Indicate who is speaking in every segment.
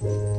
Speaker 1: Well,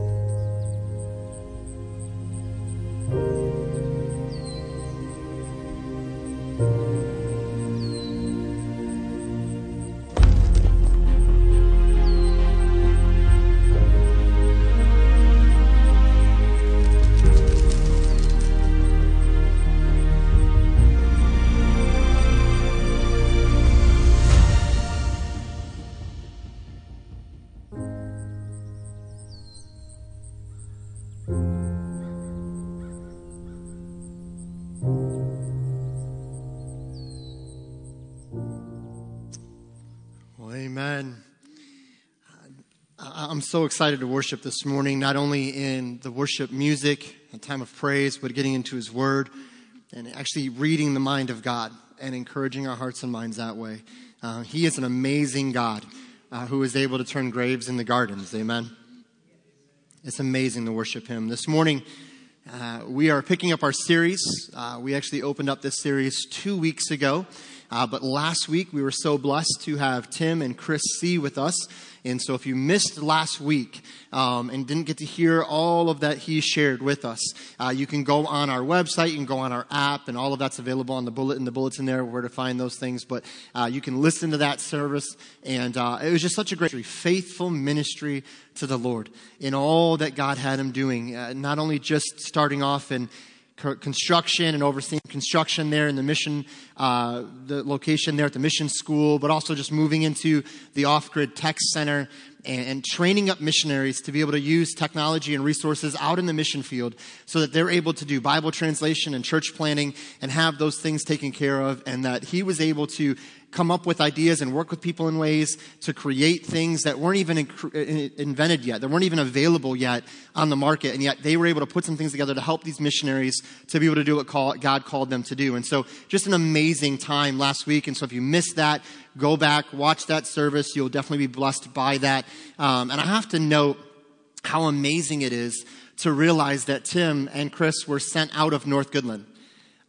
Speaker 1: I'm so excited to worship this morning, not only in the worship music, a time of praise, but getting into His Word and actually reading the mind of God and encouraging our hearts and minds that way. Uh, he is an amazing God uh, who is able to turn graves into gardens. Amen. It's amazing to worship Him. This morning, uh, we are picking up our series. Uh, we actually opened up this series two weeks ago. Uh, but last week, we were so blessed to have Tim and Chris C with us. And so if you missed last week um, and didn't get to hear all of that he shared with us, uh, you can go on our website, you can go on our app, and all of that's available on the bullet bulletin, the bulletin there, where to find those things. But uh, you can listen to that service. And uh, it was just such a great, faithful ministry to the Lord in all that God had him doing. Uh, not only just starting off in construction and overseeing construction there in the mission, uh, the location there at the mission school, but also just moving into the off grid tech center and, and, training up missionaries to be able to use technology and resources out in the mission field so that they're able to do Bible translation and church planning and have those things taken care of, and that he was able to come up with ideas and work with people in ways to create things that weren't even invented yet, that weren't even available yet on the market. And yet they were able to put some things together to help these missionaries to be able to do what God called them to do. And so just an amazing time last week. And so if you missed that, go back, watch that service. You'll definitely be blessed by that. Um, and I have to note how amazing it is to realize that Tim and Chris were sent out of North Goodland.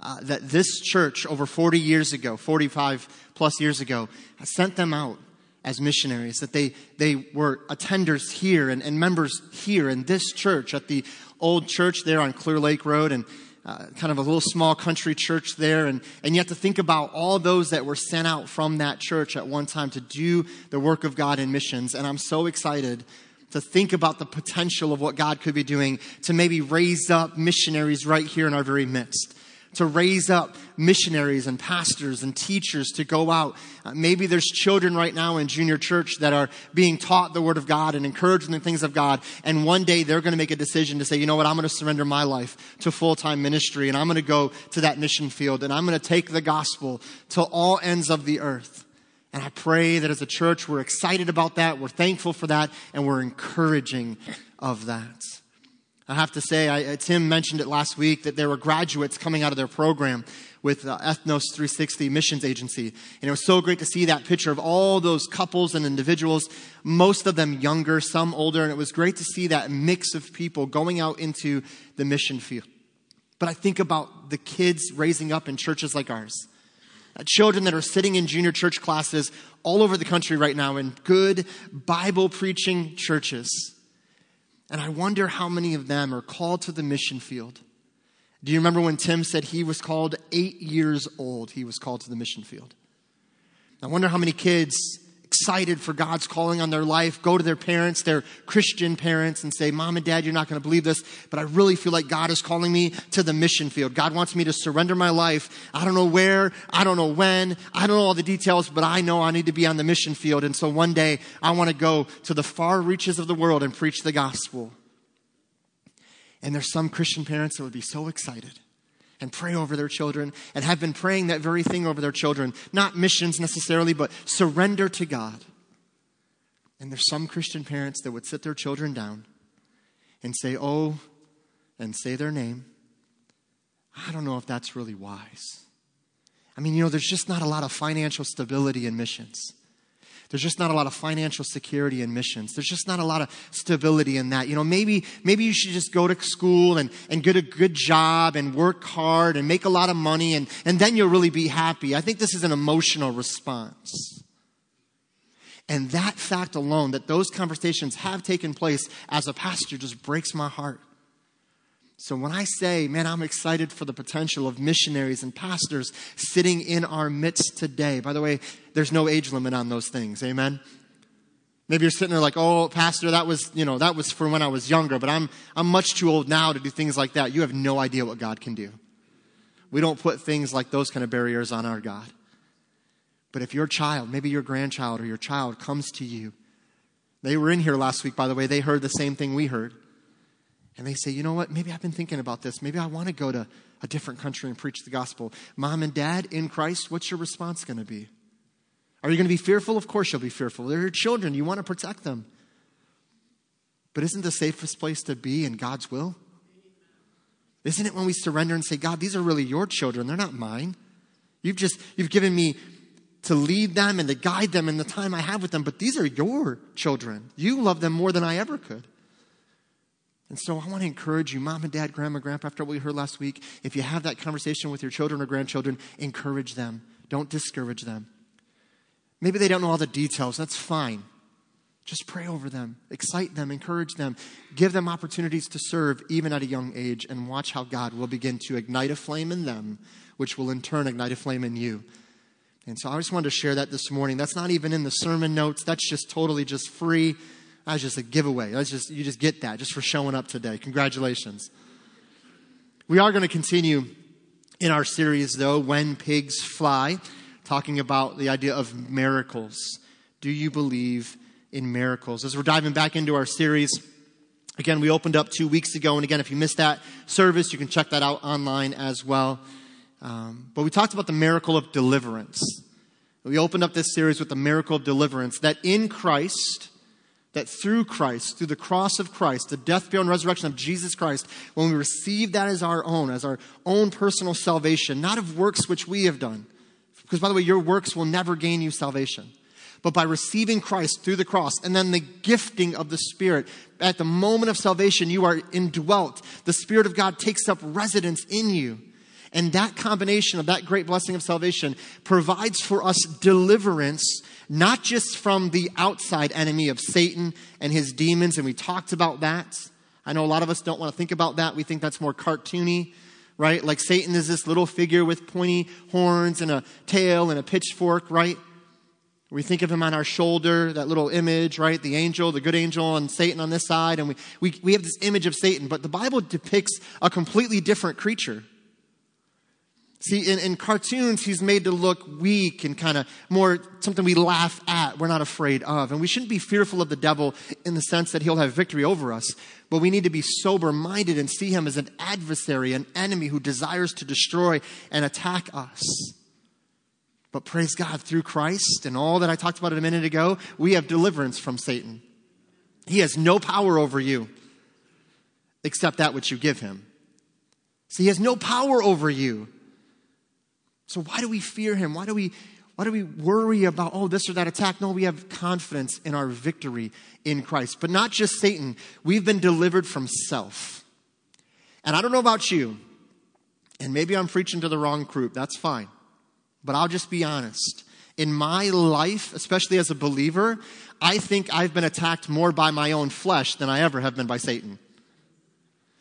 Speaker 1: Uh, that this church over 40 years ago, 45 plus years ago, sent them out as missionaries, that they, they were attenders here and, and members here in this church at the old church there on Clear Lake Road and uh, kind of a little small country church there. And, and yet to think about all those that were sent out from that church at one time to do the work of God in missions. And I'm so excited to think about the potential of what God could be doing to maybe raise up missionaries right here in our very midst to raise up missionaries and pastors and teachers to go out. Uh, maybe there's children right now in junior church that are being taught the Word of God and encouraged in the things of God. And one day they're going to make a decision to say, you know what, I'm going to surrender my life to full time ministry and I'm going to go to that mission field and I'm going to take the gospel to all ends of the earth. And I pray that as a church, we're excited about that, we're thankful for that, and we're encouraging of that. I have to say, I, uh, Tim mentioned it last week that there were graduates coming out of their program with uh, Ethnos 360 Missions Agency. And it was so great to see that picture of all those couples and individuals, most of them younger, some older. And it was great to see that mix of people going out into the mission field. But I think about the kids raising up in churches like ours. Uh, children that are sitting in junior church classes all over the country right now in good Bible preaching churches and I wonder how many of them are called to the mission field. Do you remember when Tim said he was called eight years old? He was called to the mission field. I wonder how many kids excited for God's calling on their life, go to their parents, their Christian parents, and say, Mom and Dad, you're not going to believe this, but I really feel like God is calling me to the mission field. God wants me to surrender my life. I don't know where, I don't know when, I don't know all the details, but I know I need to be on the mission field. And so one day I want to go to the far reaches of the world and preach the gospel. And there's some Christian parents that would be so excited and pray over their children and have been praying that very thing over their children. Not missions necessarily, but surrender to God. And there's some Christian parents that would sit their children down and say, Oh, and say their name. I don't know if that's really wise. I mean, you know, there's just not a lot of financial stability in missions. There's just not a lot of financial security in missions. There's just not a lot of stability in that. You know, maybe, maybe you should just go to school and, and get a good job and work hard and make a lot of money and, and then you'll really be happy. I think this is an emotional response. And that fact alone, that those conversations have taken place as a pastor, just breaks my heart. So when I say, man, I'm excited for the potential of missionaries and pastors sitting in our midst today. By the way, there's no age limit on those things. Amen. Maybe you're sitting there like, oh, pastor, that was, you know, that was for when I was younger, but I'm, I'm much too old now to do things like that. You have no idea what God can do. We don't put things like those kind of barriers on our God. But if your child, maybe your grandchild or your child comes to you, they were in here last week, by the way, they heard the same thing we heard. And they say, you know what, maybe I've been thinking about this. Maybe I want to go to a different country and preach the gospel. Mom and dad in Christ, what's your response going to be? Are you going to be fearful? Of course you'll be fearful. They're your children. You want to protect them. But isn't the safest place to be in God's will? Isn't it when we surrender and say, God, these are really your children, they're not mine. You've just, you've given me to lead them and to guide them in the time I have with them, but these are your children. You love them more than I ever could. And so I want to encourage you, mom and dad, grandma, grandpa, after what we heard last week, if you have that conversation with your children or grandchildren, encourage them. Don't discourage them. Maybe they don't know all the details. That's fine. Just pray over them, excite them, encourage them, give them opportunities to serve even at a young age, and watch how God will begin to ignite a flame in them, which will in turn ignite a flame in you. And so I just wanted to share that this morning. That's not even in the sermon notes. That's just totally just free. That's just a giveaway. That's just you just get that just for showing up today. Congratulations. We are going to continue in our series though, When Pigs Fly talking about the idea of miracles. Do you believe in miracles? As we're diving back into our series, again, we opened up two weeks ago. And again, if you missed that service, you can check that out online as well. Um, but we talked about the miracle of deliverance. We opened up this series with the miracle of deliverance that in Christ, that through Christ, through the cross of Christ, the death, burial, and resurrection of Jesus Christ, when we receive that as our own, as our own personal salvation, not of works which we have done, because, by the way, your works will never gain you salvation. But by receiving Christ through the cross and then the gifting of the Spirit, at the moment of salvation, you are indwelt. The Spirit of God takes up residence in you. And that combination of that great blessing of salvation provides for us deliverance, not just from the outside enemy of Satan and his demons. And we talked about that. I know a lot of us don't want to think about that. We think that's more cartoony right? Like Satan is this little figure with pointy horns and a tail and a pitchfork, right? We think of him on our shoulder, that little image, right? The angel, the good angel, and Satan on this side. And we, we, we have this image of Satan, but the Bible depicts a completely different creature. See, in, in cartoons, he's made to look weak and kind of more something we laugh at, we're not afraid of. And we shouldn't be fearful of the devil in the sense that he'll have victory over us, but we need to be sober minded and see him as an adversary, an enemy who desires to destroy and attack us. But praise God, through Christ and all that I talked about a minute ago, we have deliverance from Satan. He has no power over you except that which you give him. See, he has no power over you. So why do we fear him? Why do we why do we worry about oh this or that attack? No, we have confidence in our victory in Christ. But not just Satan. We've been delivered from self. And I don't know about you, and maybe I'm preaching to the wrong group. That's fine. But I'll just be honest. In my life, especially as a believer, I think I've been attacked more by my own flesh than I ever have been by Satan.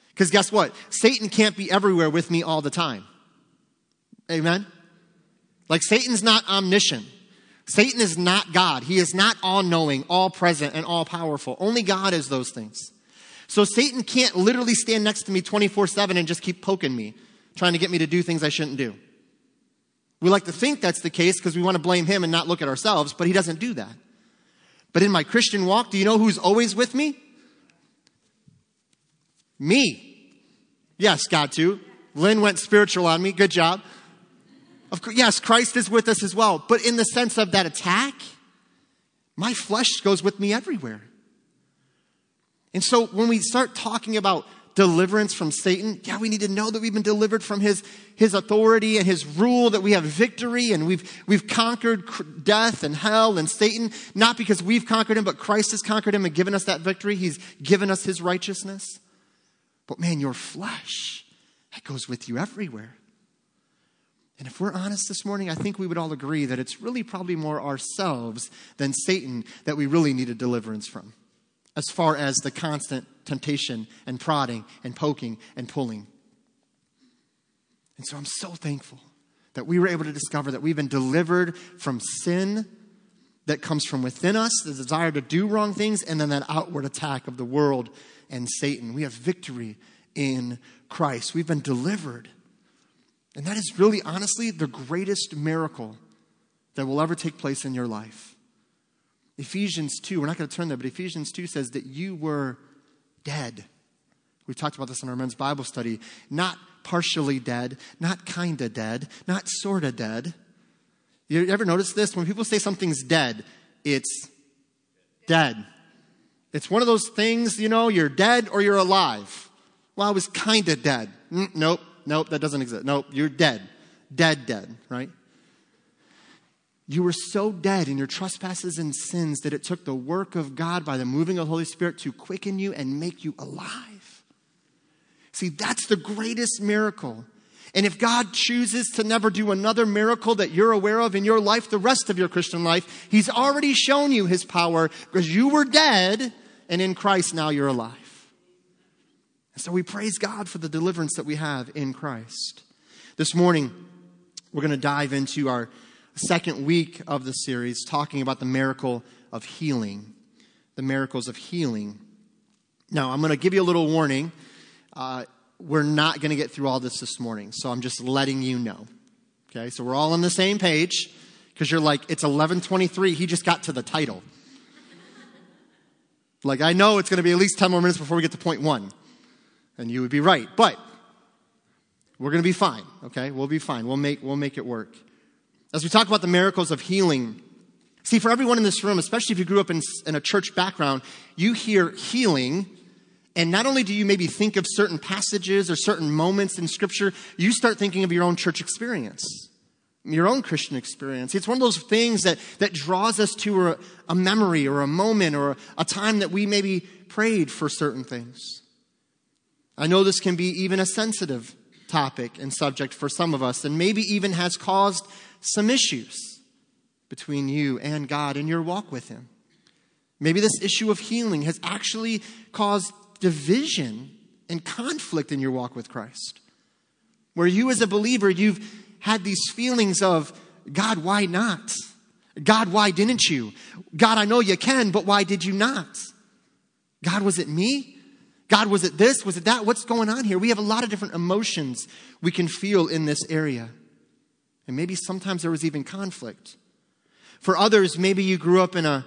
Speaker 1: Because guess what? Satan can't be everywhere with me all the time. Amen? Like Satan's not omniscient. Satan is not God. He is not all knowing, all present, and all powerful. Only God is those things. So Satan can't literally stand next to me 24 7 and just keep poking me, trying to get me to do things I shouldn't do. We like to think that's the case because we want to blame him and not look at ourselves, but he doesn't do that. But in my Christian walk, do you know who's always with me? Me. Yes, God too. Lynn went spiritual on me. Good job. Of course, yes, Christ is with us as well. But in the sense of that attack, my flesh goes with me everywhere. And so when we start talking about deliverance from Satan, yeah, we need to know that we've been delivered from his, his authority and his rule, that we have victory and we've, we've conquered death and hell and Satan, not because we've conquered him, but Christ has conquered him and given us that victory. He's given us his righteousness. But man, your flesh, that goes with you everywhere. And if we're honest this morning, I think we would all agree that it's really probably more ourselves than Satan that we really need a deliverance from, as far as the constant temptation and prodding and poking and pulling. And so I'm so thankful that we were able to discover that we've been delivered from sin that comes from within us, the desire to do wrong things, and then that outward attack of the world and Satan. We have victory in Christ. We've been delivered. And that is really, honestly, the greatest miracle that will ever take place in your life. Ephesians 2, we're not going to turn there, but Ephesians 2 says that you were dead. We've talked about this in our men's Bible study. Not partially dead, not kind of dead, not sort of dead. You ever notice this? When people say something's dead, it's dead. It's one of those things, you know, you're dead or you're alive. Well, I was kind of dead. Mm, nope, nope, that doesn't exist. Nope, you're dead. Dead, dead, right? You were so dead in your trespasses and sins that it took the work of God by the moving of the Holy Spirit to quicken you and make you alive. See, that's the greatest miracle. And if God chooses to never do another miracle that you're aware of in your life, the rest of your Christian life, He's already shown you His power because you were dead and in Christ now you're alive. So we praise God for the deliverance that we have in Christ. This morning, we're going to dive into our second week of the series talking about the miracle of healing. The miracles of healing. Now, I'm going to give you a little warning. Uh, we're not going to get through all this this morning, so I'm just letting you know. Okay, so we're all on the same page because you're like, it's 11:23. He just got to the title. like I know it's going to be at least 10 more minutes before we get to point one, and you would be right, but we're going to be fine. Okay, we'll be fine. We'll make we'll make it work. As we talk about the miracles of healing, see for everyone in this room, especially if you grew up in, in a church background, you hear healing and not only do you maybe think of certain passages or certain moments in Scripture, you start thinking of your own church experience, your own Christian experience. It's one of those things that, that draws us to a, a memory or a moment or a, a time that we maybe prayed for certain things. I know this can be even a sensitive topic and subject for some of us, and maybe even has caused some issues between you and God in your walk with Him. Maybe this issue of healing has actually caused division and conflict in your walk with Christ. Where you, as a believer, you've had these feelings of, God, why not? God, why didn't you? God, I know you can, but why did you not? God, was it me? God, was it this? Was it that? What's going on here? We have a lot of different emotions we can feel in this area. And maybe sometimes there was even conflict. For others, maybe you grew up in a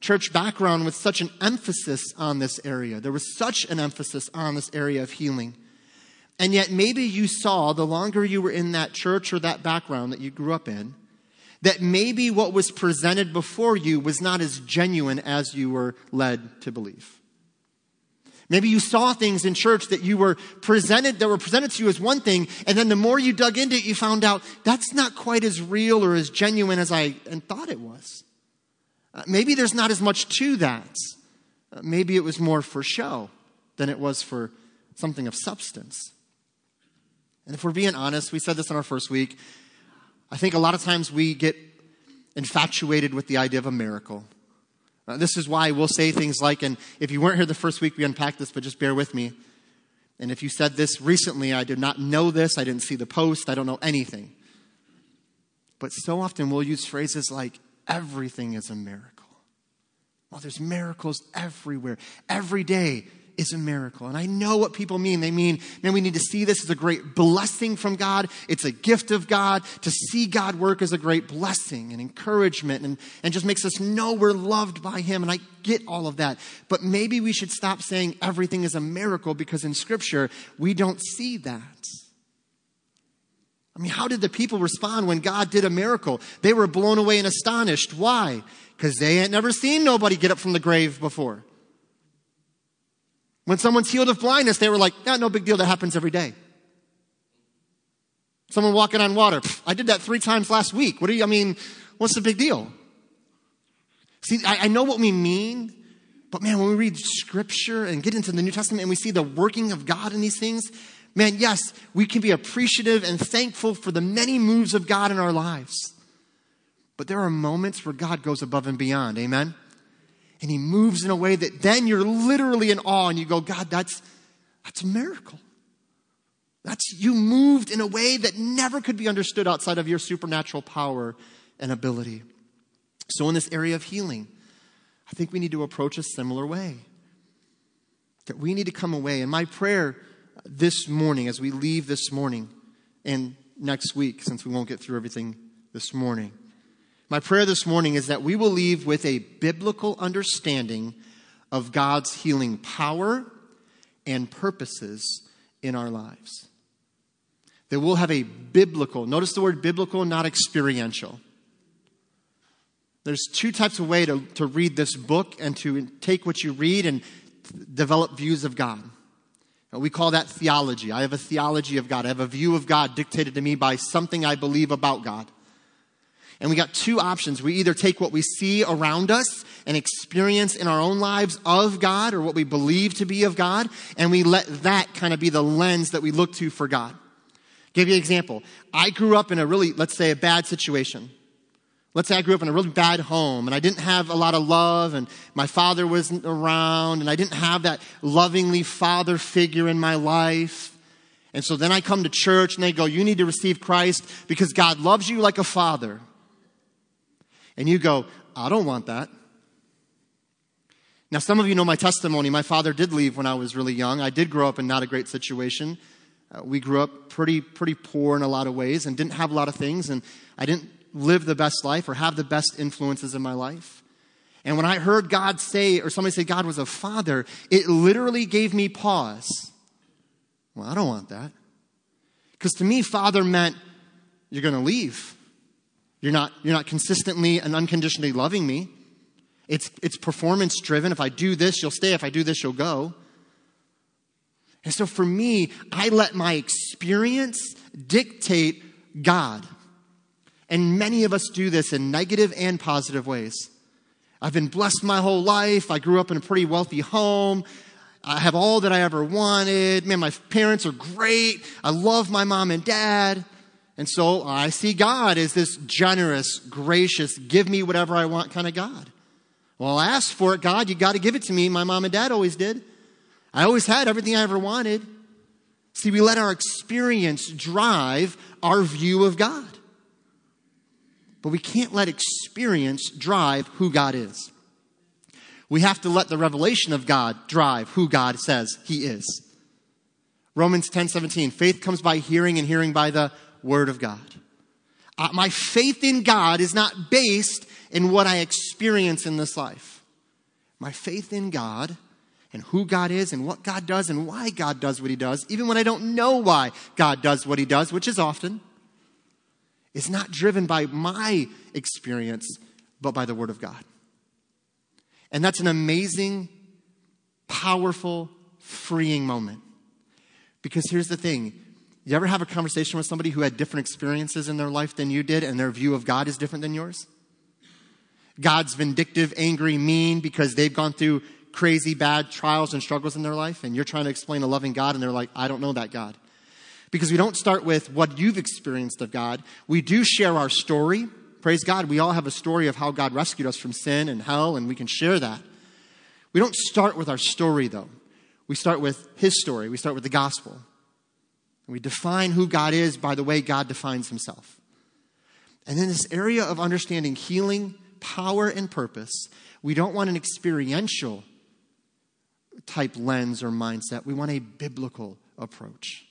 Speaker 1: church background with such an emphasis on this area. There was such an emphasis on this area of healing. And yet, maybe you saw the longer you were in that church or that background that you grew up in, that maybe what was presented before you was not as genuine as you were led to believe. Maybe you saw things in church that you were presented, that were presented to you as one thing, and then the more you dug into it, you found out that's not quite as real or as genuine as I thought it was. Uh, maybe there's not as much to that. Uh, maybe it was more for show than it was for something of substance. And if we're being honest, we said this in our first week. I think a lot of times we get infatuated with the idea of a miracle. Uh, this is why we'll say things like, and if you weren't here the first week, we unpacked this, but just bear with me. And if you said this recently, I did not know this, I didn't see the post, I don't know anything. But so often we'll use phrases like, everything is a miracle. Well, there's miracles everywhere. Every day is a miracle. And I know what people mean. They mean, man, we need to see this as a great blessing from God. It's a gift of God. To see God work is a great blessing and encouragement and, and just makes us know we're loved by Him. And I get all of that. But maybe we should stop saying everything is a miracle because in Scripture, we don't see that. I mean, how did the people respond when God did a miracle? They were blown away and astonished. Why? Because they had never seen nobody get up from the grave before. When someone's healed of blindness, they were like, yeah, no big deal. That happens every day. Someone walking on water. I did that three times last week. What do you, I mean, what's the big deal? See, I, I know what we mean, but man, when we read scripture and get into the New Testament and we see the working of God in these things, Man, yes, we can be appreciative and thankful for the many moves of God in our lives. But there are moments where God goes above and beyond. Amen? And He moves in a way that then you're literally in awe and you go, God, that's, that's a miracle. That's you moved in a way that never could be understood outside of your supernatural power and ability. So, in this area of healing, I think we need to approach a similar way. That we need to come away. And my prayer this morning, as we leave this morning and next week, since we won't get through everything this morning, my prayer this morning is that we will leave with a biblical understanding of God's healing power and purposes in our lives. That we'll have a biblical, notice the word biblical, not experiential. There's two types of way to, to read this book and to take what you read and develop views of God. We call that theology. I have a theology of God. I have a view of God dictated to me by something I believe about God. And we got two options. We either take what we see around us and experience in our own lives of God or what we believe to be of God, and we let that kind of be the lens that we look to for God. I'll give you an example. I grew up in a really, let's say, a bad situation. Let's say I grew up in a really bad home and I didn't have a lot of love and my father wasn't around and I didn't have that lovingly father figure in my life. And so then I come to church and they go, you need to receive Christ because God loves you like a father. And you go, I don't want that. Now, some of you know my testimony. My father did leave when I was really young. I did grow up in not a great situation. Uh, we grew up pretty, pretty poor in a lot of ways and didn't have a lot of things. And I didn't live the best life or have the best influences in my life. And when I heard God say, or somebody say God was a father, it literally gave me pause. Well, I don't want that. Because to me, father meant you're going to leave. You're not, you're not consistently and unconditionally loving me. It's, it's performance driven. If I do this, you'll stay. If I do this, you'll go. And so for me, I let my experience dictate God. And many of us do this in negative and positive ways. I've been blessed my whole life. I grew up in a pretty wealthy home. I have all that I ever wanted. Man, my parents are great. I love my mom and dad. And so I see God as this generous, gracious, give me whatever I want kind of God. Well, I asked for it, God. You got to give it to me. My mom and dad always did. I always had everything I ever wanted. See, we let our experience drive our view of God. But we can't let experience drive who God is. We have to let the revelation of God drive who God says he is. Romans 10 17, faith comes by hearing and hearing by the word of God. Uh, my faith in God is not based in what I experience in this life. My faith in God and who God is and what God does and why God does what he does, even when I don't know why God does what he does, which is often, is not driven by my experience, but by the Word of God. And that's an amazing, powerful, freeing moment. Because here's the thing you ever have a conversation with somebody who had different experiences in their life than you did, and their view of God is different than yours? God's vindictive, angry, mean because they've gone through crazy, bad trials and struggles in their life, and you're trying to explain a loving God, and they're like, I don't know that God because we don't start with what you've experienced of God. We do share our story. Praise God, we all have a story of how God rescued us from sin and hell, and we can share that. We don't start with our story, though. We start with His story, we start with the gospel. We define who God is by the way God defines Himself. And in this area of understanding healing, power, and purpose, we don't want an experiential type lens or mindset. We want a biblical approach.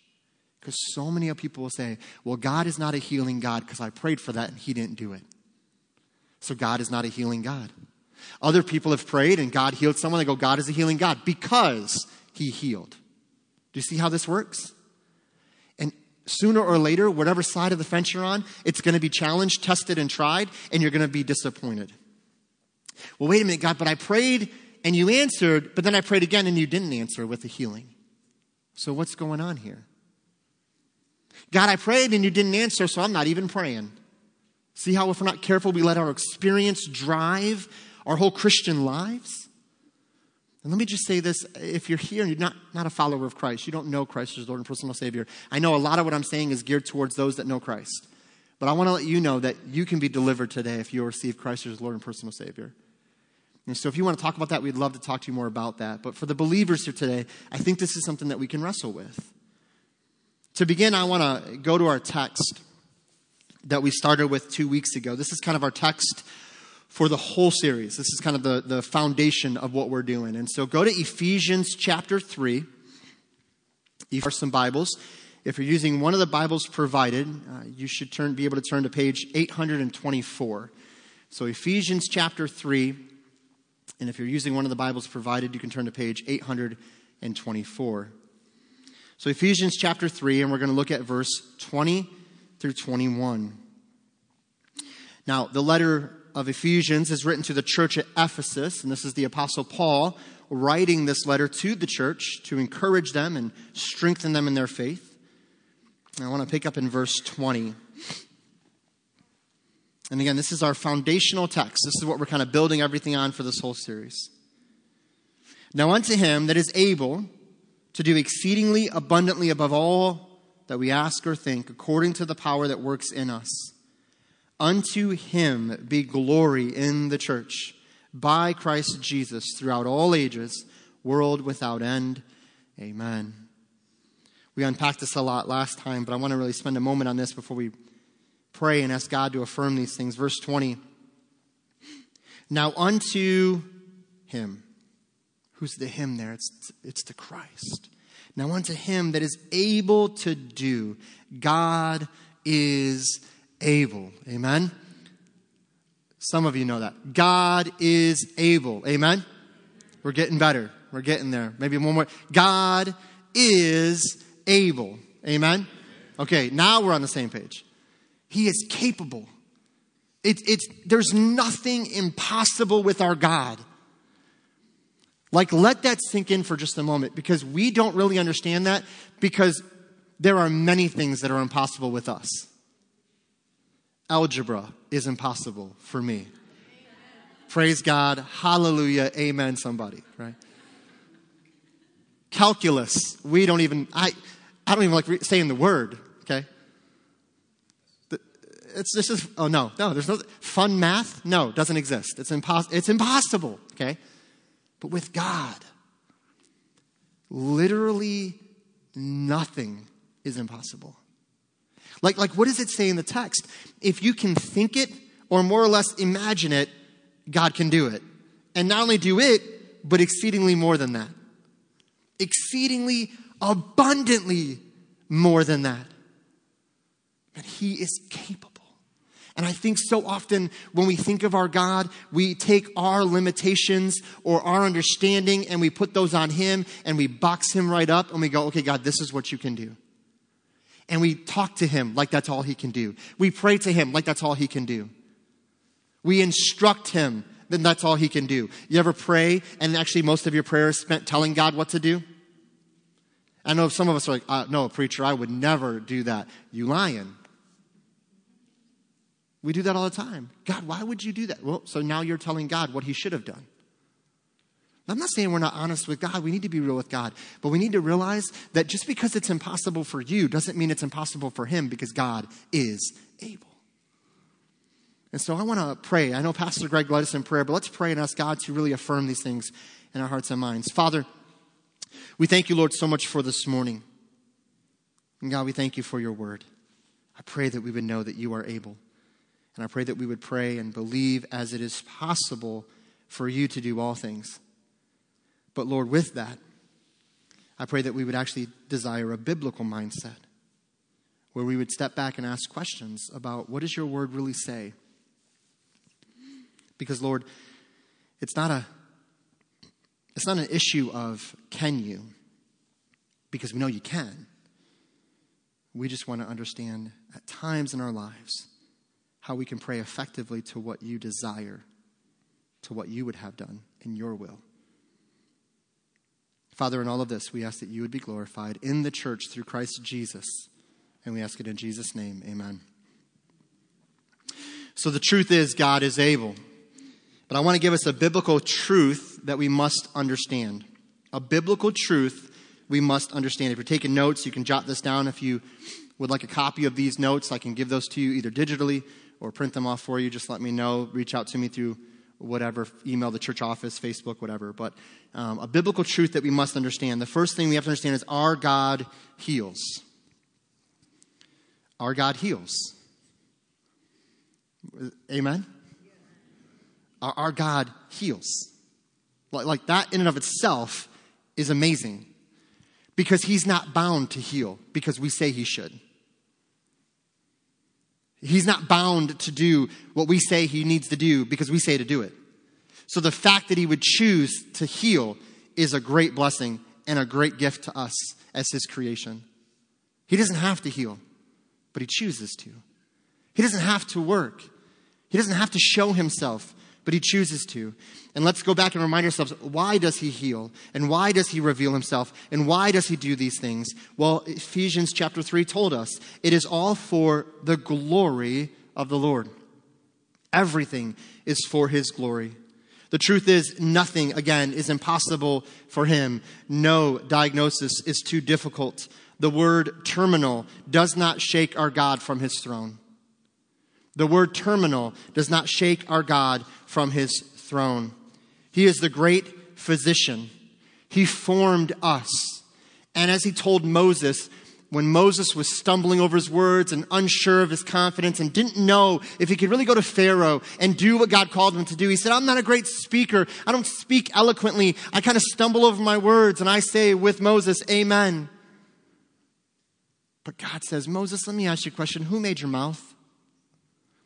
Speaker 1: Because so many people will say, well, God is not a healing God because I prayed for that and He didn't do it. So God is not a healing God. Other people have prayed and God healed someone. They go, God is a healing God because He healed. Do you see how this works? Sooner or later, whatever side of the fence you're on, it's going to be challenged, tested, and tried, and you're going to be disappointed. Well, wait a minute, God, but I prayed and you answered, but then I prayed again and you didn't answer with the healing. So what's going on here? God, I prayed and you didn't answer, so I'm not even praying. See how, if we're not careful, we let our experience drive our whole Christian lives? And let me just say this if you're here and you're not, not a follower of Christ, you don't know Christ as Lord and personal Savior, I know a lot of what I'm saying is geared towards those that know Christ. But I want to let you know that you can be delivered today if you receive Christ as Lord and personal Savior. And so if you want to talk about that, we'd love to talk to you more about that. But for the believers here today, I think this is something that we can wrestle with. To begin, I want to go to our text that we started with two weeks ago. This is kind of our text for the whole series. This is kind of the, the foundation of what we're doing. And so go to Ephesians chapter 3. If some Bibles, if you're using one of the Bibles provided, uh, you should turn, be able to turn to page 824. So Ephesians chapter 3, and if you're using one of the Bibles provided, you can turn to page 824. So Ephesians chapter 3, and we're going to look at verse 20 through 21. Now, the letter of Ephesians is written to the church at Ephesus, and this is the Apostle Paul writing this letter to the church to encourage them and strengthen them in their faith. And I want to pick up in verse 20. And again, this is our foundational text. This is what we're kind of building everything on for this whole series. Now, unto him that is able to do exceedingly abundantly above all that we ask or think, according to the power that works in us. Unto him be glory in the church by Christ Jesus throughout all ages, world without end. Amen. We unpacked this a lot last time, but I want to really spend a moment on this before we pray and ask God to affirm these things. Verse 20. Now unto him. Who's the him there? It's, it's the Christ. Now unto him that is able to do. God is able. Amen? Some of you know that. God is able. Amen? We're getting better. We're getting there. Maybe one more. God is able. Amen? Okay, now we're on the same page. He is capable. It's, it's, there's nothing impossible with our God. Like, let that sink in for just a moment because we don't really understand that because there are many things that are impossible with us algebra is impossible for me. Amen. Praise God. Hallelujah. Amen, somebody, right? Calculus, we don't even, I, I don't even like saying the word, okay? It's this is, oh no, no, there's no, fun math? No, doesn't exist. It's, impos- it's impossible, okay? But with God, literally nothing is impossible. Like, like, what does it say in the text? If you can think it or more or less imagine it, God can do it. And not only do it, but exceedingly more than that. Exceedingly abundantly more than that. And He is capable. And I think so often when we think of our God, we take our limitations or our understanding and we put those on Him and we box Him right up and we go, okay, God, this is what you can do and we talk to him like that's all he can do. We pray to him like that's all he can do. We instruct him, then that's all he can do. You ever pray and actually most of your prayers spent telling God what to do? I know some of us are like, uh, no, preacher, I would never do that. You lying. We do that all the time. God, why would you do that? Well, so now you're telling God what he should have done. I'm not saying we're not honest with God. We need to be real with God. But we need to realize that just because it's impossible for you doesn't mean it's impossible for Him because God is able. And so I want to pray. I know Pastor Greg led us in prayer, but let's pray and ask God to really affirm these things in our hearts and minds. Father, we thank you, Lord, so much for this morning. And God, we thank you for your word. I pray that we would know that you are able. And I pray that we would pray and believe as it is possible for you to do all things. But Lord, with that, I pray that we would actually desire a biblical mindset where we would step back and ask questions about what does your word really say? Because Lord, it's not a it's not an issue of can you because we know you can. We just want to understand at times in our lives how we can pray effectively to what you desire, to what you would have done in your will. Father, in all of this, we ask that you would be glorified in the church through Christ Jesus. And we ask it in Jesus' name. Amen. So the truth is, God is able. But I want to give us a biblical truth that we must understand. A biblical truth we must understand. If you're taking notes, you can jot this down. If you would like a copy of these notes, I can give those to you either digitally or print them off for you. Just let me know. Reach out to me through whatever, email the church office, Facebook, whatever. But um, a biblical truth that we must understand. The first thing we have to understand is our God heals. Our God heals. Amen? Our, our God heals. Like, like that in and of itself is amazing because he's not bound to heal because we say he should. He's not bound to do what we say he needs to do because we say to do it. So the fact that he would choose to heal is a great blessing and a great gift to us as his creation. He doesn't have to heal, but he chooses to. He doesn't have to work. He doesn't have to show himself, but he chooses to. And let's go back and remind ourselves why does he heal? And why does he reveal himself? And why does he do these things? Well, Ephesians chapter 3 told us it is all for the glory of the Lord. Everything is for his glory. The truth is, nothing, again, is impossible for him. No diagnosis is too difficult. The word terminal does not shake our God from his throne. The word terminal does not shake our God from his throne. He is the great physician. He formed us. And as he told Moses, when Moses was stumbling over his words and unsure of his confidence and didn't know if he could really go to Pharaoh and do what God called him to do, he said, I'm not a great speaker. I don't speak eloquently. I kind of stumble over my words and I say with Moses, Amen. But God says, Moses, let me ask you a question. Who made your mouth?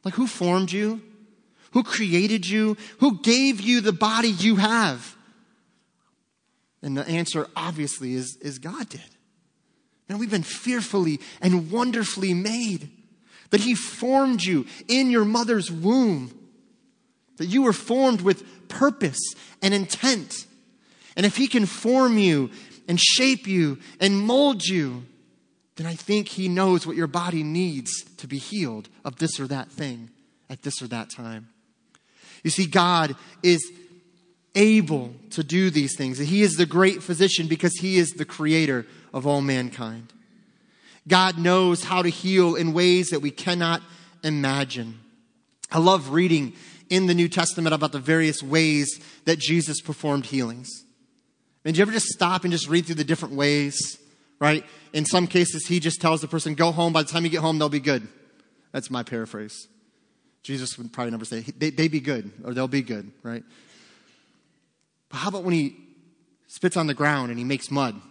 Speaker 1: Like, who formed you? Who created you? Who gave you the body you have? And the answer, obviously, is, is God did. And we've been fearfully and wonderfully made. That He formed you in your mother's womb. That you were formed with purpose and intent. And if He can form you and shape you and mold you, then I think He knows what your body needs to be healed of this or that thing at this or that time. You see, God is able to do these things. He is the great physician because He is the creator of all mankind. God knows how to heal in ways that we cannot imagine. I love reading in the New Testament about the various ways that Jesus performed healings. And did you ever just stop and just read through the different ways? Right? In some cases, he just tells the person, go home. By the time you get home, they'll be good. That's my paraphrase. Jesus would probably never say, they, they be good or they'll be good, right? But how about when he spits on the ground and he makes mud and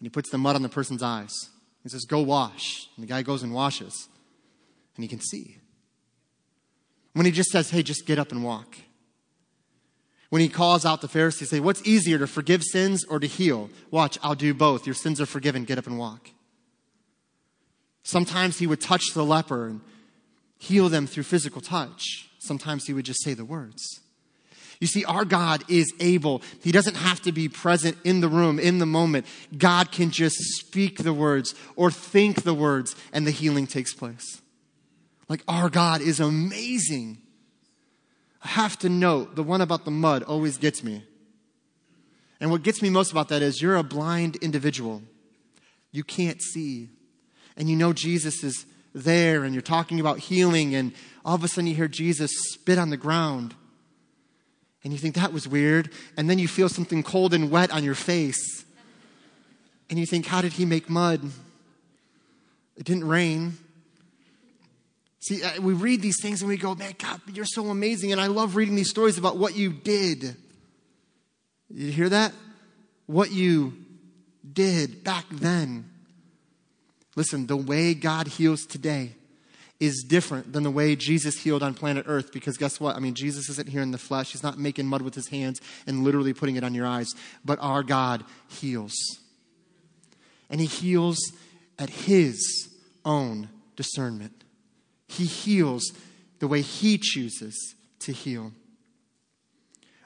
Speaker 1: he puts the mud on the person's eyes? He says, go wash. And the guy goes and washes and he can see. When he just says, hey, just get up and walk when he calls out the Pharisees, say, What's easier to forgive sins or to heal? Watch, I'll do both. Your sins are forgiven. Get up and walk. Sometimes he would touch the leper and heal them through physical touch. Sometimes he would just say the words. You see, our God is able. He doesn't have to be present in the room, in the moment. God can just speak the words or think the words, and the healing takes place. Like, our God is amazing. I have to note the one about the mud always gets me. And what gets me most about that is you're a blind individual. You can't see. And you know Jesus is there and you're talking about healing, and all of a sudden you hear Jesus spit on the ground. And you think that was weird. And then you feel something cold and wet on your face. And you think, how did he make mud? It didn't rain. See, uh, we read these things and we go, man, God, you're so amazing. And I love reading these stories about what you did. did. You hear that? What you did back then. Listen, the way God heals today is different than the way Jesus healed on planet Earth because guess what? I mean, Jesus isn't here in the flesh. He's not making mud with his hands and literally putting it on your eyes. But our God heals. And he heals at his own discernment. He heals the way He chooses to heal.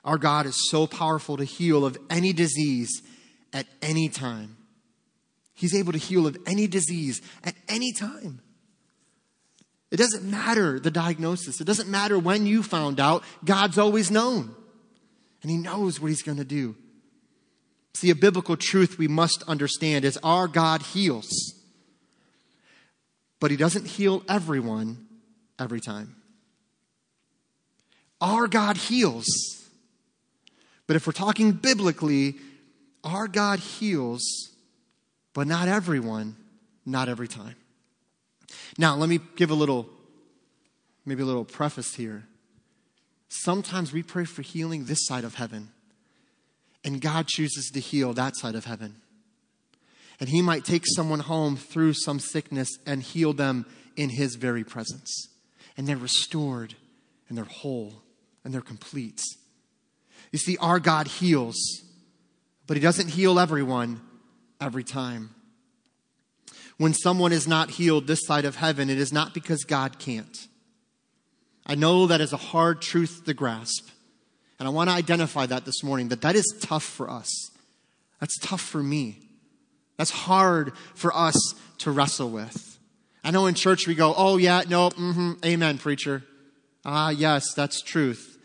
Speaker 1: Our God is so powerful to heal of any disease at any time. He's able to heal of any disease at any time. It doesn't matter the diagnosis. It doesn't matter when you found out. God's always known. and He knows what He's going to do. See, a biblical truth we must understand is our God heals, but He doesn't heal everyone every time. Our God heals, but if we're talking biblically, our God heals, but not everyone, not every time. Now, let me give a little, maybe a little preface here. Sometimes we pray for healing this side of heaven, and God chooses to heal that side of heaven. And He might take someone home through some sickness and heal them in His very presence. And they're restored, and they're whole, and they're complete. You see, our God heals, but He doesn't heal everyone every time. When someone is not healed this side of heaven, it is not because God can't. I know that is a hard truth to grasp. And I want to identify that this morning that that is tough for us. That's tough for me. That's hard for us to wrestle with. I know in church we go, oh, yeah, no, mm-hmm, amen, preacher. Ah, yes, that's truth.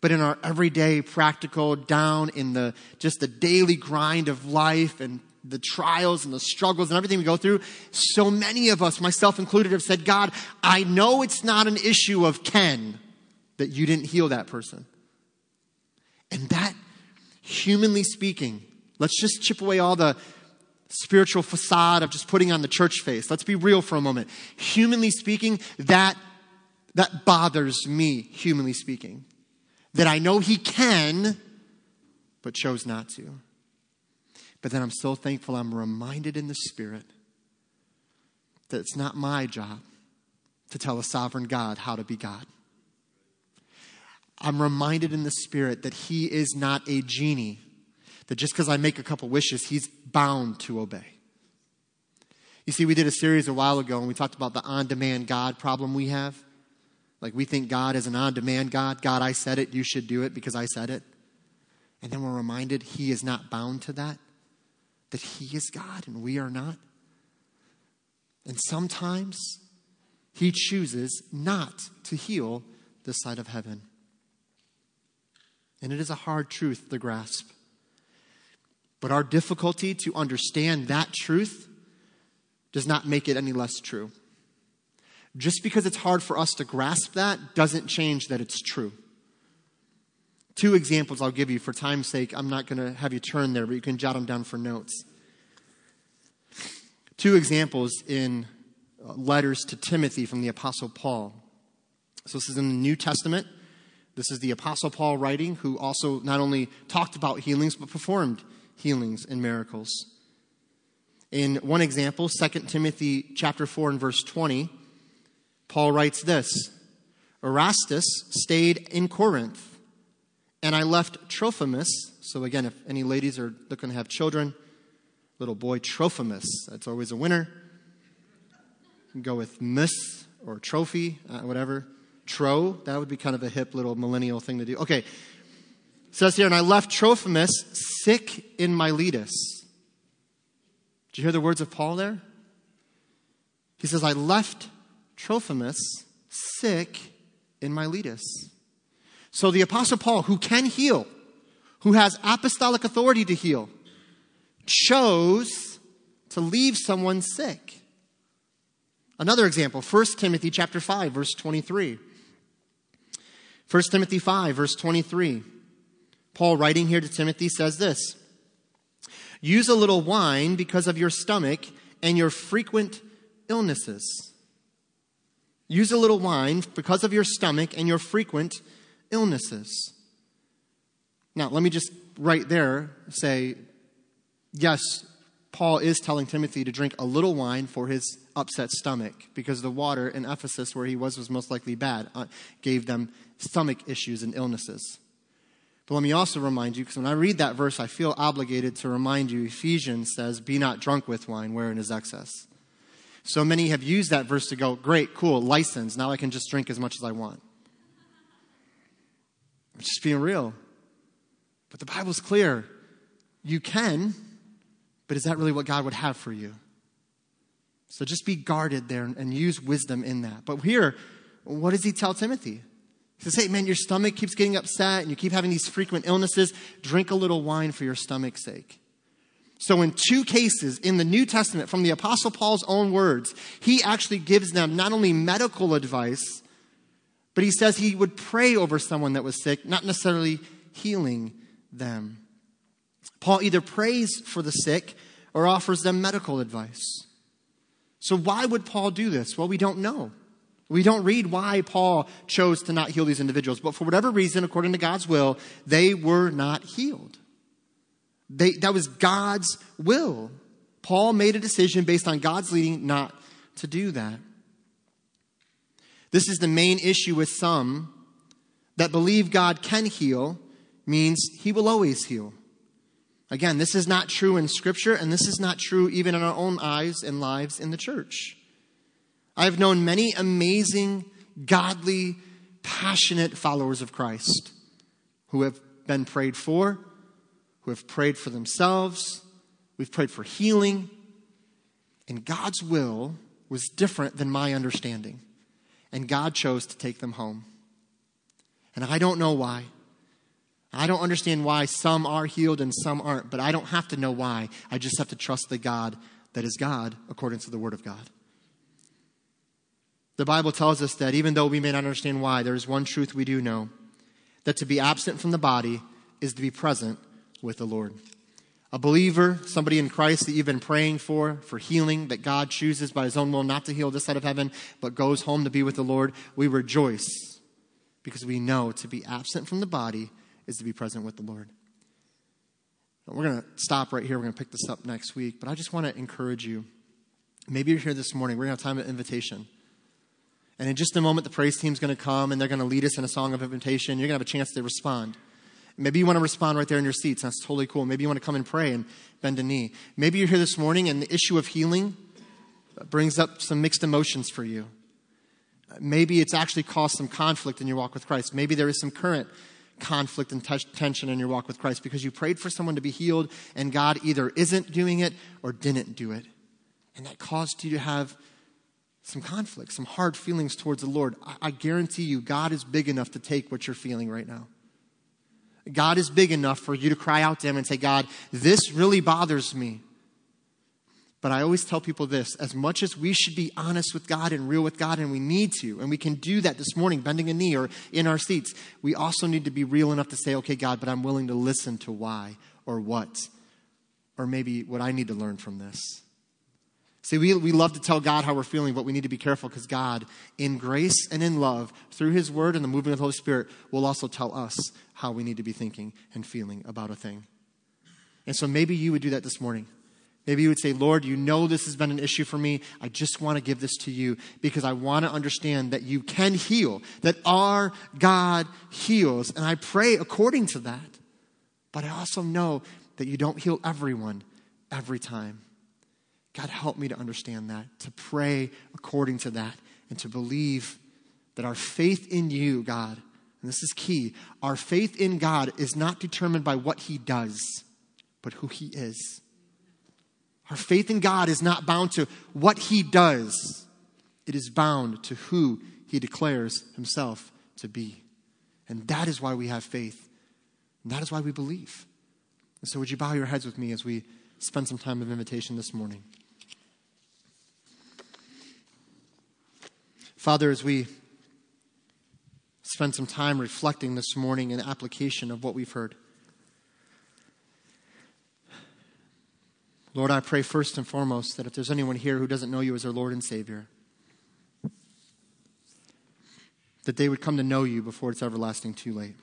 Speaker 1: But in our everyday practical, down in the just the daily grind of life and the trials and the struggles and everything we go through, so many of us, myself included, have said, God, I know it's not an issue of Ken that you didn't heal that person. And that, humanly speaking, let's just chip away all the spiritual facade of just putting on the church face. Let's be real for a moment. Humanly speaking, that, that bothers me, humanly speaking. That I know he can, but chose not to. But then I'm so thankful I'm reminded in the Spirit that it's not my job to tell a sovereign God how to be God. I'm reminded in the Spirit that He is not a genie, that just because I make a couple wishes, He's bound to obey. You see, we did a series a while ago and we talked about the on demand God problem we have. Like we think God is an on demand God. God, I said it, you should do it because I said it. And then we're reminded He is not bound to that that He is God and we are not. And sometimes He chooses not to heal this side of heaven. And it is a hard truth to grasp. But our difficulty to understand that truth does not make it any less true. Just because it's hard for us to grasp that doesn't change that it's true. Two examples I'll give you for time's sake. I'm not going to have you turn there, but you can jot them down for notes. Two examples in uh, letters to Timothy from the Apostle Paul. So, this is in the New Testament. This is the Apostle Paul writing, who also not only talked about healings, but performed healings and miracles. In one example, 2 Timothy chapter 4 and verse 20, Paul writes this Erastus stayed in Corinth and I left Trophimus. So, again, if any ladies are looking to have children, little boy Trophimus, that's always a winner. go with miss or trophy, uh, whatever. Tro, that would be kind of a hip little millennial thing to do. Okay. Says here, and I left Trophimus sick in Miletus. Did you hear the words of Paul there? He says, I left Trophimus sick in Miletus. So the Apostle Paul, who can heal, who has apostolic authority to heal, chose to leave someone sick. Another example, 1 Timothy chapter 5 verse 23. 1 Timothy 5 verse 23. Paul writing here to Timothy says this. Use a little wine because of your stomach and your frequent illnesses. Use a little wine because of your stomach and your frequent illnesses. Now, let me just right there say yes, Paul is telling Timothy to drink a little wine for his upset stomach because the water in Ephesus, where he was, was most likely bad, uh, gave them stomach issues and illnesses. But let me also remind you, because when I read that verse, I feel obligated to remind you Ephesians says, Be not drunk with wine wherein is excess. So many have used that verse to go, Great, cool, license. Now I can just drink as much as I want. I'm just being real. But the Bible's clear. You can, but is that really what God would have for you? So just be guarded there and use wisdom in that. But here, what does he tell Timothy? He says, hey, man, your stomach keeps getting upset and you keep having these frequent illnesses. Drink a little wine for your stomach's sake. So, in two cases in the New Testament, from the Apostle Paul's own words, he actually gives them not only medical advice, but he says he would pray over someone that was sick, not necessarily healing them. Paul either prays for the sick or offers them medical advice. So, why would Paul do this? Well, we don't know. We don't read why Paul chose to not heal these individuals, but for whatever reason, according to God's will, they were not healed. They, that was God's will. Paul made a decision based on God's leading not to do that. This is the main issue with some that believe God can heal, means he will always heal. Again, this is not true in Scripture, and this is not true even in our own eyes and lives in the church. I've known many amazing, godly, passionate followers of Christ who have been prayed for, who have prayed for themselves. We've prayed for healing. And God's will was different than my understanding. And God chose to take them home. And I don't know why. I don't understand why some are healed and some aren't, but I don't have to know why. I just have to trust the God that is God according to the Word of God. The Bible tells us that even though we may not understand why, there is one truth we do know that to be absent from the body is to be present with the Lord. A believer, somebody in Christ that you've been praying for, for healing, that God chooses by his own will not to heal this side of heaven, but goes home to be with the Lord, we rejoice because we know to be absent from the body is to be present with the Lord. We're going to stop right here. We're going to pick this up next week, but I just want to encourage you. Maybe you're here this morning. We're going to have time of invitation. And in just a moment, the praise team's going to come and they're going to lead us in a song of invitation. You're going to have a chance to respond. Maybe you want to respond right there in your seats. That's totally cool. Maybe you want to come and pray and bend a knee. Maybe you're here this morning and the issue of healing brings up some mixed emotions for you. Maybe it's actually caused some conflict in your walk with Christ. Maybe there is some current conflict and t- tension in your walk with Christ because you prayed for someone to be healed and God either isn't doing it or didn't do it. And that caused you to have some conflict, some hard feelings towards the Lord, I, I guarantee you, God is big enough to take what you're feeling right now. God is big enough for you to cry out to Him and say, God, this really bothers me. But I always tell people this as much as we should be honest with God and real with God, and we need to, and we can do that this morning, bending a knee or in our seats, we also need to be real enough to say, okay, God, but I'm willing to listen to why or what, or maybe what I need to learn from this. See, we, we love to tell God how we're feeling, but we need to be careful because God, in grace and in love, through His Word and the movement of the Holy Spirit, will also tell us how we need to be thinking and feeling about a thing. And so maybe you would do that this morning. Maybe you would say, Lord, you know this has been an issue for me. I just want to give this to you because I want to understand that you can heal, that our God heals. And I pray according to that. But I also know that you don't heal everyone every time. God, help me to understand that, to pray according to that, and to believe that our faith in you, God, and this is key, our faith in God is not determined by what he does, but who he is. Our faith in God is not bound to what he does, it is bound to who he declares himself to be. And that is why we have faith. And that is why we believe. And so, would you bow your heads with me as we spend some time of invitation this morning? Father, as we spend some time reflecting this morning in application of what we've heard, Lord, I pray first and foremost that if there's anyone here who doesn't know you as their Lord and Savior, that they would come to know you before it's everlasting too late.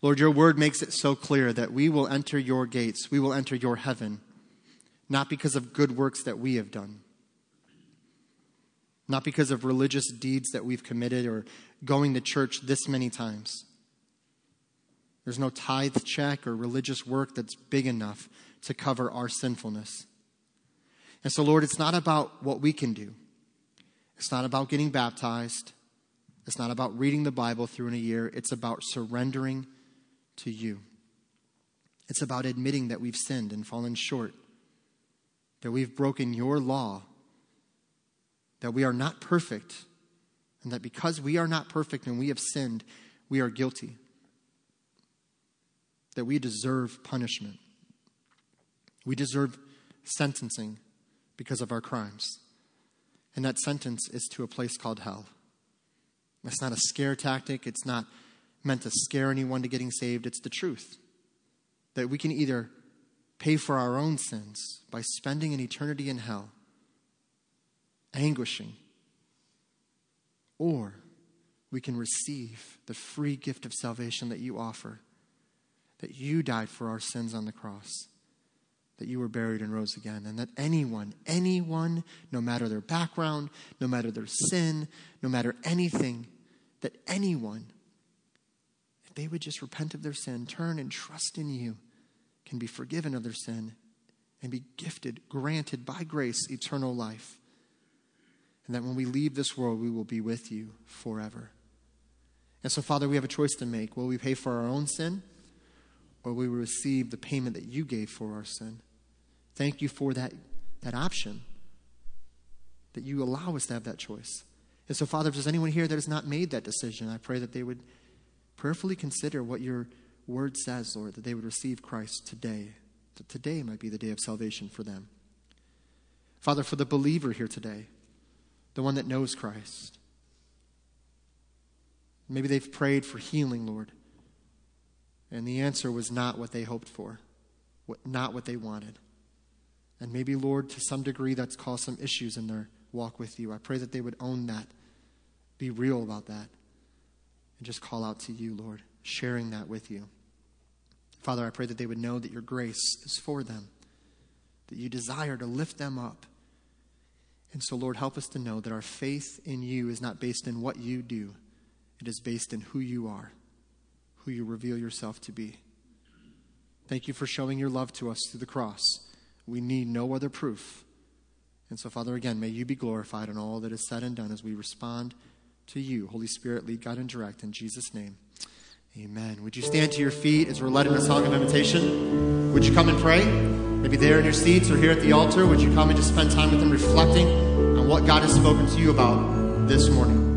Speaker 1: Lord, your word makes it so clear that we will enter your gates, we will enter your heaven, not because of good works that we have done not because of religious deeds that we've committed or going to church this many times. There's no tithe check or religious work that's big enough to cover our sinfulness. And so, Lord, it's not about what we can do. It's not about getting baptized. It's not about reading the Bible through in a year. It's about surrendering to you. It's about admitting that we've sinned and fallen short, that we've broken your law that we are not perfect, And that because we are not perfect and we have sinned, we are guilty. That we deserve punishment. We deserve sentencing because of our crimes. And that sentence is to a place called hell. That's not a scare tactic. It's not meant to scare anyone to getting saved. It's the truth. That we can either pay for our own sins by spending an eternity in hell, anguishing, or we can receive the free gift of salvation that you offer, that you died for our sins on the cross, that you were buried and rose again, and that anyone, anyone, no matter their background, no matter their sin, no matter anything, that anyone, if they would just repent of their sin, turn and trust in you, can be forgiven of their sin and be gifted, granted by grace, eternal life. And that when we leave this world, we will be with you forever. And so, Father, we have a choice to make. Will we pay for our own sin, or will we receive the payment that you gave for our sin? Thank you for that, that option, that you allow us to have that choice. And so, Father, if there's anyone here that has not made that decision, I pray that they would prayerfully consider what your word says, Lord, that they would receive Christ today. That today might be the day of salvation for them. Father, for the believer here today, the one that knows Christ, maybe they've prayed for healing, Lord, and the answer was not what they hoped for, not what they wanted. And maybe, Lord, to some degree, that's caused some issues in their walk with you. I pray that they would own that be real about that and just call out to you, Lord, sharing that with you. Father, I pray that they would know that your grace is for them, that you desire to lift them up. And so, Lord, help us to know that our faith in you is not based in what you do, it is based in who you are, who you reveal yourself to be. Thank you for showing your love to us through the cross. We need no other proof. And so, Father, again, may you be glorified in all that is said and done as we respond to you. Holy Spirit, lead, God, and direct. In Jesus' name, amen. Would you stand to your feet as we're led in a song of invitation? Would you come and pray? Maybe there in your seats or here at the altar, would you come and just spend time with them reflecting on what God has spoken to you about this morning?